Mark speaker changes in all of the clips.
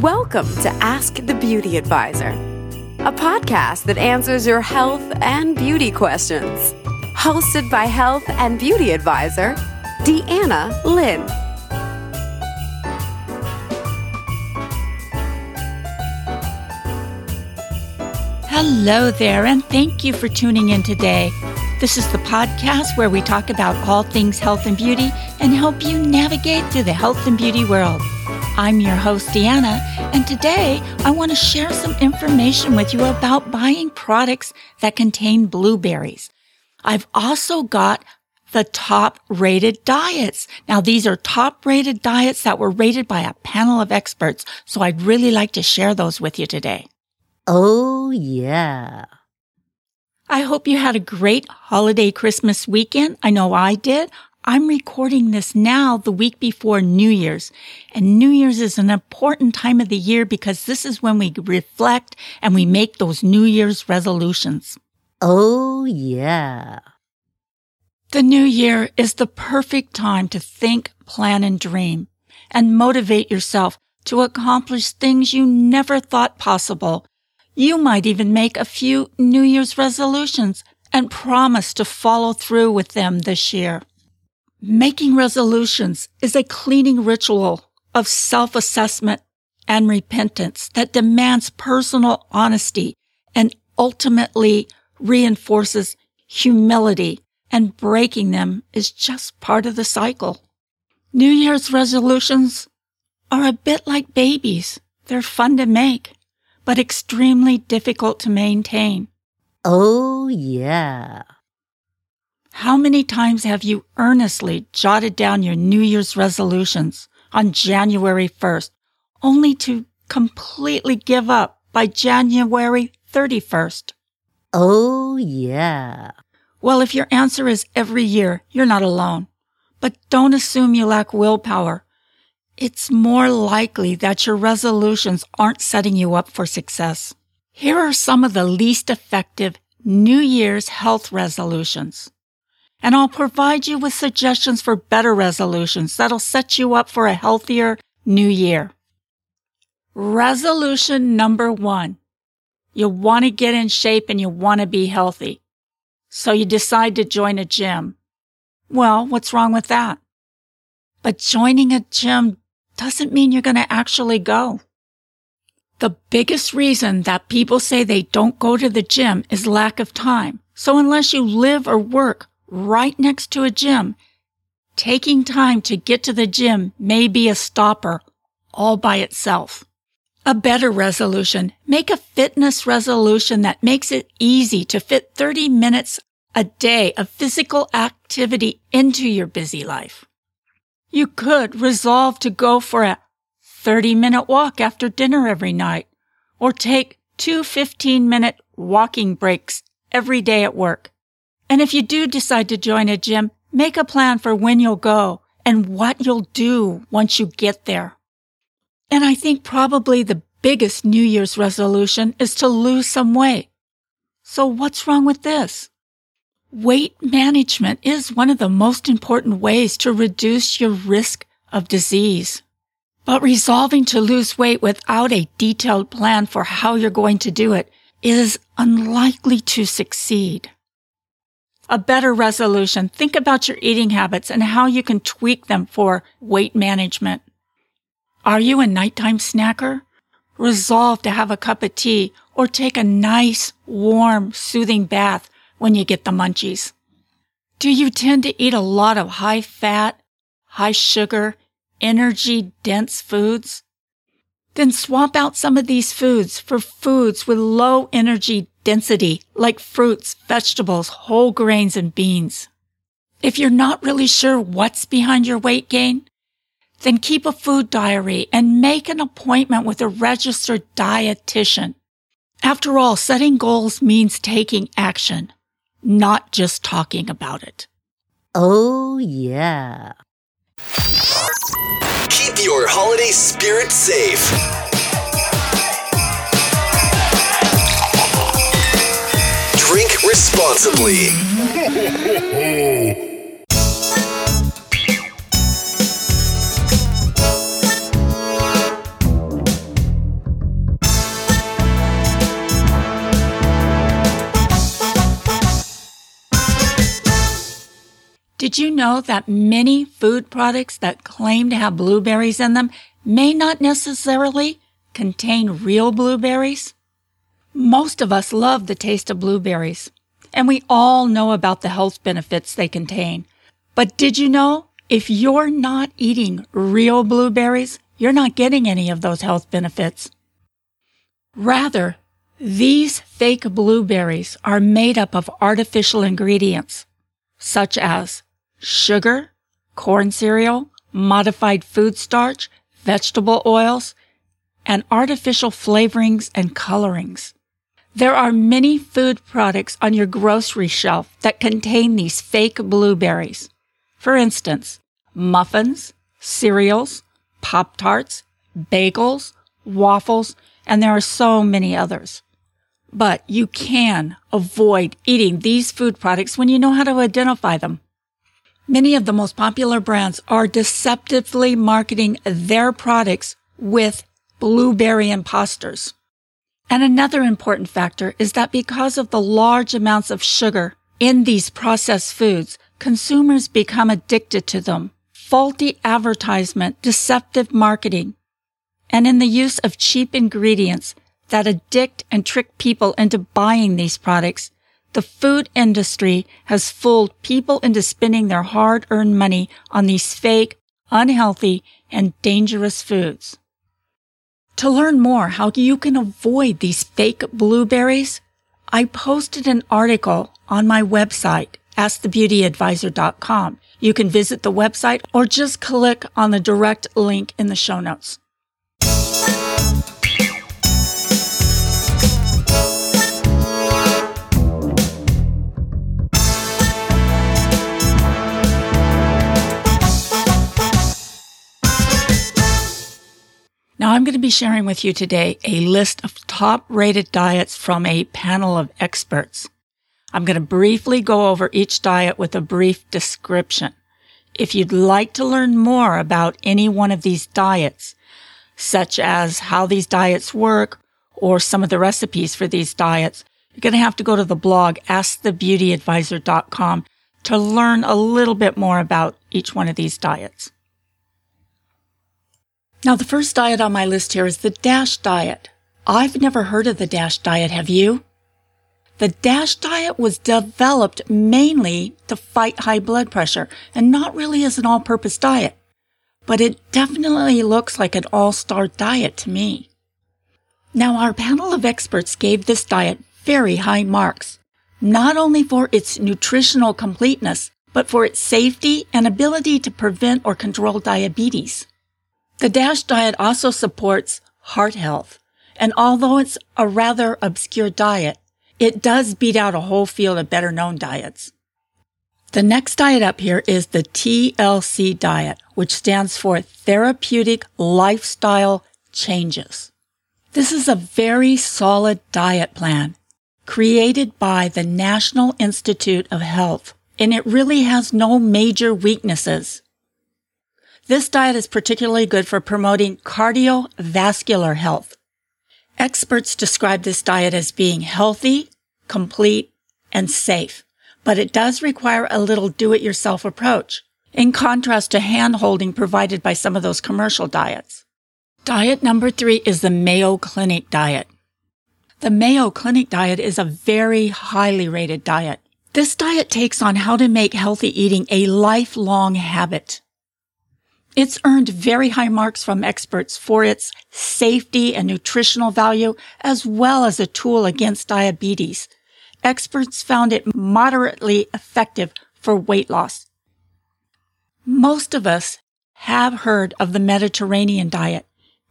Speaker 1: Welcome to Ask the Beauty Advisor, a podcast that answers your health and beauty questions. Hosted by health and beauty advisor, Deanna Lynn.
Speaker 2: Hello there, and thank you for tuning in today. This is the podcast where we talk about all things health and beauty and help you navigate through the health and beauty world. I'm your host, Deanna, and today I want to share some information with you about buying products that contain blueberries. I've also got the top rated diets. Now, these are top rated diets that were rated by a panel of experts, so I'd really like to share those with you today.
Speaker 3: Oh, yeah.
Speaker 2: I hope you had a great holiday Christmas weekend. I know I did. I'm recording this now the week before New Year's. And New Year's is an important time of the year because this is when we reflect and we make those New Year's resolutions.
Speaker 3: Oh, yeah.
Speaker 2: The new year is the perfect time to think, plan, and dream and motivate yourself to accomplish things you never thought possible. You might even make a few New Year's resolutions and promise to follow through with them this year. Making resolutions is a cleaning ritual of self-assessment and repentance that demands personal honesty and ultimately reinforces humility and breaking them is just part of the cycle. New Year's resolutions are a bit like babies. They're fun to make, but extremely difficult to maintain.
Speaker 3: Oh, yeah.
Speaker 2: How many times have you earnestly jotted down your New Year's resolutions on January 1st, only to completely give up by January 31st?
Speaker 3: Oh, yeah.
Speaker 2: Well, if your answer is every year, you're not alone. But don't assume you lack willpower. It's more likely that your resolutions aren't setting you up for success. Here are some of the least effective New Year's health resolutions and I'll provide you with suggestions for better resolutions that'll set you up for a healthier new year. Resolution number one. You want to get in shape and you want to be healthy. So you decide to join a gym. Well, what's wrong with that? But joining a gym doesn't mean you're going to actually go. The biggest reason that people say they don't go to the gym is lack of time. So unless you live or work right next to a gym. Taking time to get to the gym may be a stopper all by itself. A better resolution. Make a fitness resolution that makes it easy to fit 30 minutes a day of physical activity into your busy life. You could resolve to go for a 30 minute walk after dinner every night or take two 15 minute walking breaks every day at work. And if you do decide to join a gym, make a plan for when you'll go and what you'll do once you get there. And I think probably the biggest New Year's resolution is to lose some weight. So what's wrong with this? Weight management is one of the most important ways to reduce your risk of disease. But resolving to lose weight without a detailed plan for how you're going to do it is unlikely to succeed a better resolution. Think about your eating habits and how you can tweak them for weight management. Are you a nighttime snacker? Resolve to have a cup of tea or take a nice, warm, soothing bath when you get the munchies. Do you tend to eat a lot of high fat, high sugar, energy dense foods? Then swap out some of these foods for foods with low energy density like fruits, vegetables, whole grains, and beans. If you're not really sure what's behind your weight gain, then keep a food diary and make an appointment with a registered dietitian. After all, setting goals means taking action, not just talking about it.
Speaker 3: Oh, yeah.
Speaker 4: Keep your holiday spirit safe. Drink responsibly.
Speaker 2: Did you know that many food products that claim to have blueberries in them may not necessarily contain real blueberries? Most of us love the taste of blueberries, and we all know about the health benefits they contain. But did you know if you're not eating real blueberries, you're not getting any of those health benefits? Rather, these fake blueberries are made up of artificial ingredients such as sugar, corn cereal, modified food starch, vegetable oils, and artificial flavorings and colorings. There are many food products on your grocery shelf that contain these fake blueberries. For instance, muffins, cereals, Pop Tarts, bagels, waffles, and there are so many others. But you can avoid eating these food products when you know how to identify them. Many of the most popular brands are deceptively marketing their products with blueberry imposters. And another important factor is that because of the large amounts of sugar in these processed foods, consumers become addicted to them. Faulty advertisement, deceptive marketing, and in the use of cheap ingredients that addict and trick people into buying these products, the food industry has fooled people into spending their hard earned money on these fake, unhealthy, and dangerous foods. To learn more how you can avoid these fake blueberries, I posted an article on my website, askthebeautyadvisor.com. You can visit the website or just click on the direct link in the show notes. Now, I'm going to be sharing with you today a list of top rated diets from a panel of experts. I'm going to briefly go over each diet with a brief description. If you'd like to learn more about any one of these diets, such as how these diets work or some of the recipes for these diets, you're going to have to go to the blog askthebeautyadvisor.com to learn a little bit more about each one of these diets. Now, the first diet on my list here is the DASH diet. I've never heard of the DASH diet, have you? The DASH diet was developed mainly to fight high blood pressure and not really as an all-purpose diet. But it definitely looks like an all-star diet to me. Now, our panel of experts gave this diet very high marks, not only for its nutritional completeness, but for its safety and ability to prevent or control diabetes. The DASH diet also supports heart health. And although it's a rather obscure diet, it does beat out a whole field of better known diets. The next diet up here is the TLC diet, which stands for Therapeutic Lifestyle Changes. This is a very solid diet plan created by the National Institute of Health, and it really has no major weaknesses. This diet is particularly good for promoting cardiovascular health. Experts describe this diet as being healthy, complete, and safe, but it does require a little do-it-yourself approach, in contrast to hand-holding provided by some of those commercial diets. Diet number three is the Mayo Clinic diet. The Mayo Clinic diet is a very highly rated diet. This diet takes on how to make healthy eating a lifelong habit. It's earned very high marks from experts for its safety and nutritional value, as well as a tool against diabetes. Experts found it moderately effective for weight loss. Most of us have heard of the Mediterranean diet,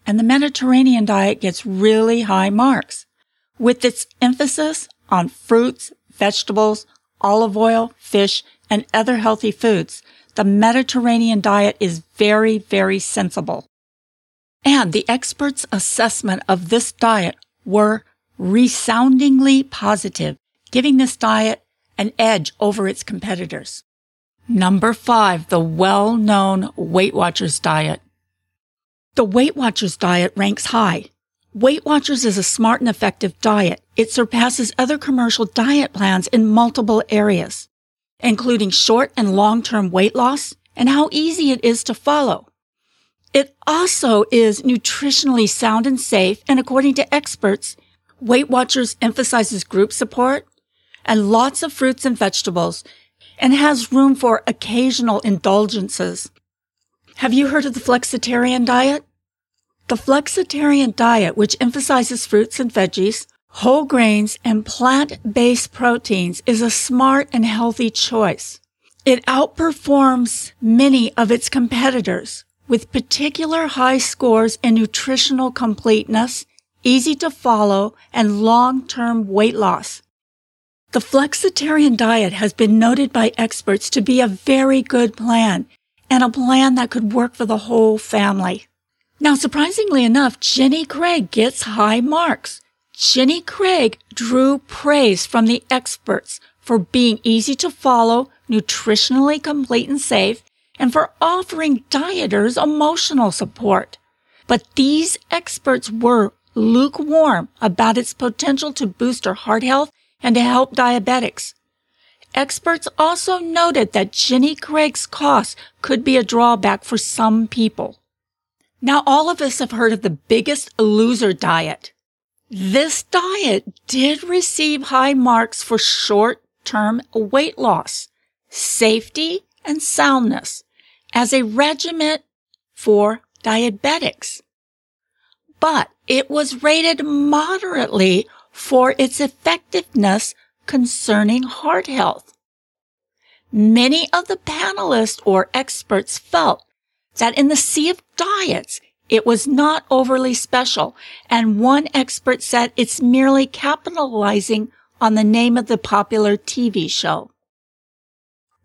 Speaker 2: and the Mediterranean diet gets really high marks. With its emphasis on fruits, vegetables, olive oil, fish, and other healthy foods, the Mediterranean diet is very, very sensible. And the experts' assessment of this diet were resoundingly positive, giving this diet an edge over its competitors. Number five, the well-known Weight Watchers diet. The Weight Watchers diet ranks high. Weight Watchers is a smart and effective diet. It surpasses other commercial diet plans in multiple areas. Including short and long-term weight loss and how easy it is to follow. It also is nutritionally sound and safe, and according to experts, Weight Watchers emphasizes group support and lots of fruits and vegetables and has room for occasional indulgences. Have you heard of the flexitarian diet? The flexitarian diet, which emphasizes fruits and veggies, whole grains, and plant-based proteins, is a smart and healthy choice. It outperforms many of its competitors with particular high scores in nutritional completeness, easy to follow, and long-term weight loss. The flexitarian diet has been noted by experts to be a very good plan and a plan that could work for the whole family. Now, surprisingly enough, Jenny Craig gets high marks. Jenny Craig drew praise from the experts for being easy to follow, nutritionally complete and safe, and for offering dieters emotional support. But these experts were lukewarm about its potential to boost our heart health and to help diabetics. Experts also noted that Jenny Craig's cost could be a drawback for some people. Now, all of us have heard of the biggest loser diet. This diet did receive high marks for short-term weight loss, safety, and soundness as a regimen for diabetics. But it was rated moderately for its effectiveness concerning heart health. Many of the panelists or experts felt that in the sea of diets, it was not overly special, and one expert said it's merely capitalizing on the name of the popular TV show.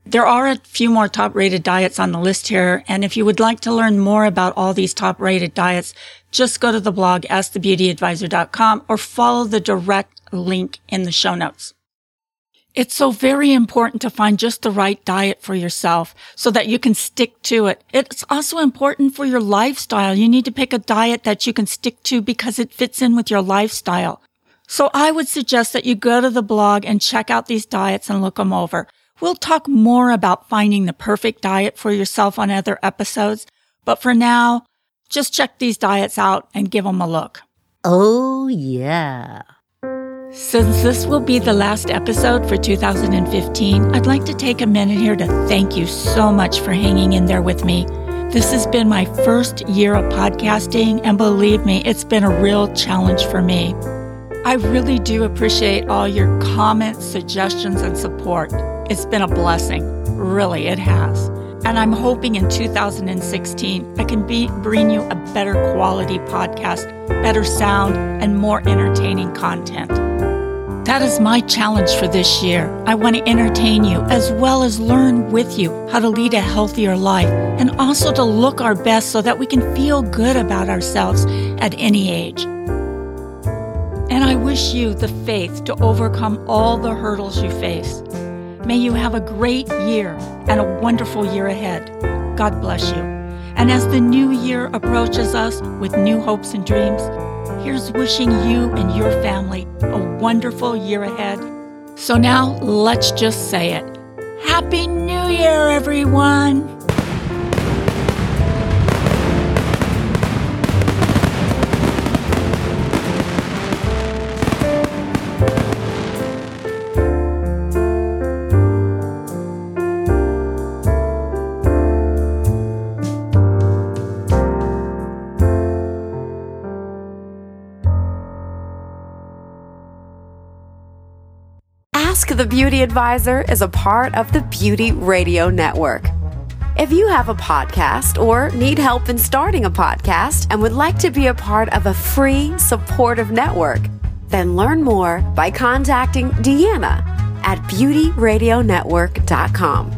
Speaker 2: There are a few more top rated diets on the list here. And if you would like to learn more about all these top rated diets, just go to the blog askthebeautyadvisor.com or follow the direct link in the show notes. It's so very important to find just the right diet for yourself so that you can stick to it. It's also important for your lifestyle. You need to pick a diet that you can stick to because it fits in with your lifestyle. So I would suggest that you go to the blog and check out these diets and look them over. We'll talk more about finding the perfect diet for yourself on other episodes, but for now, just check these diets out and give them a look.
Speaker 3: Oh, yeah.
Speaker 2: Since this will be the last episode for 2015, I'd like to take a minute here to thank you so much for hanging in there with me. This has been my first year of podcasting, and believe me, it's been a real challenge for me. I really do appreciate all your comments, suggestions, and support. It's been a blessing. Really, it has. And I'm hoping in 2016 I can be, bring you a better quality podcast, better sound, and more entertaining content. That is my challenge for this year. I want to entertain you as well as learn with you how to lead a healthier life and also to look our best so that we can feel good about ourselves at any age. And I wish you the faith to overcome all the hurdles you face. May you have a great year and a wonderful year ahead. God bless you. And as the new year approaches us with new hopes and dreams, here's wishing you and your family a wonderful year ahead. So now let's just say it. Happy New Year, everyone!
Speaker 1: Ask the Beauty Advisor is a part of the Beauty Radio Network. If you have a podcast or need help in starting a podcast and would like to be a part of a free, supportive network, then learn more by contacting Deanna at beautyradionetwork.com.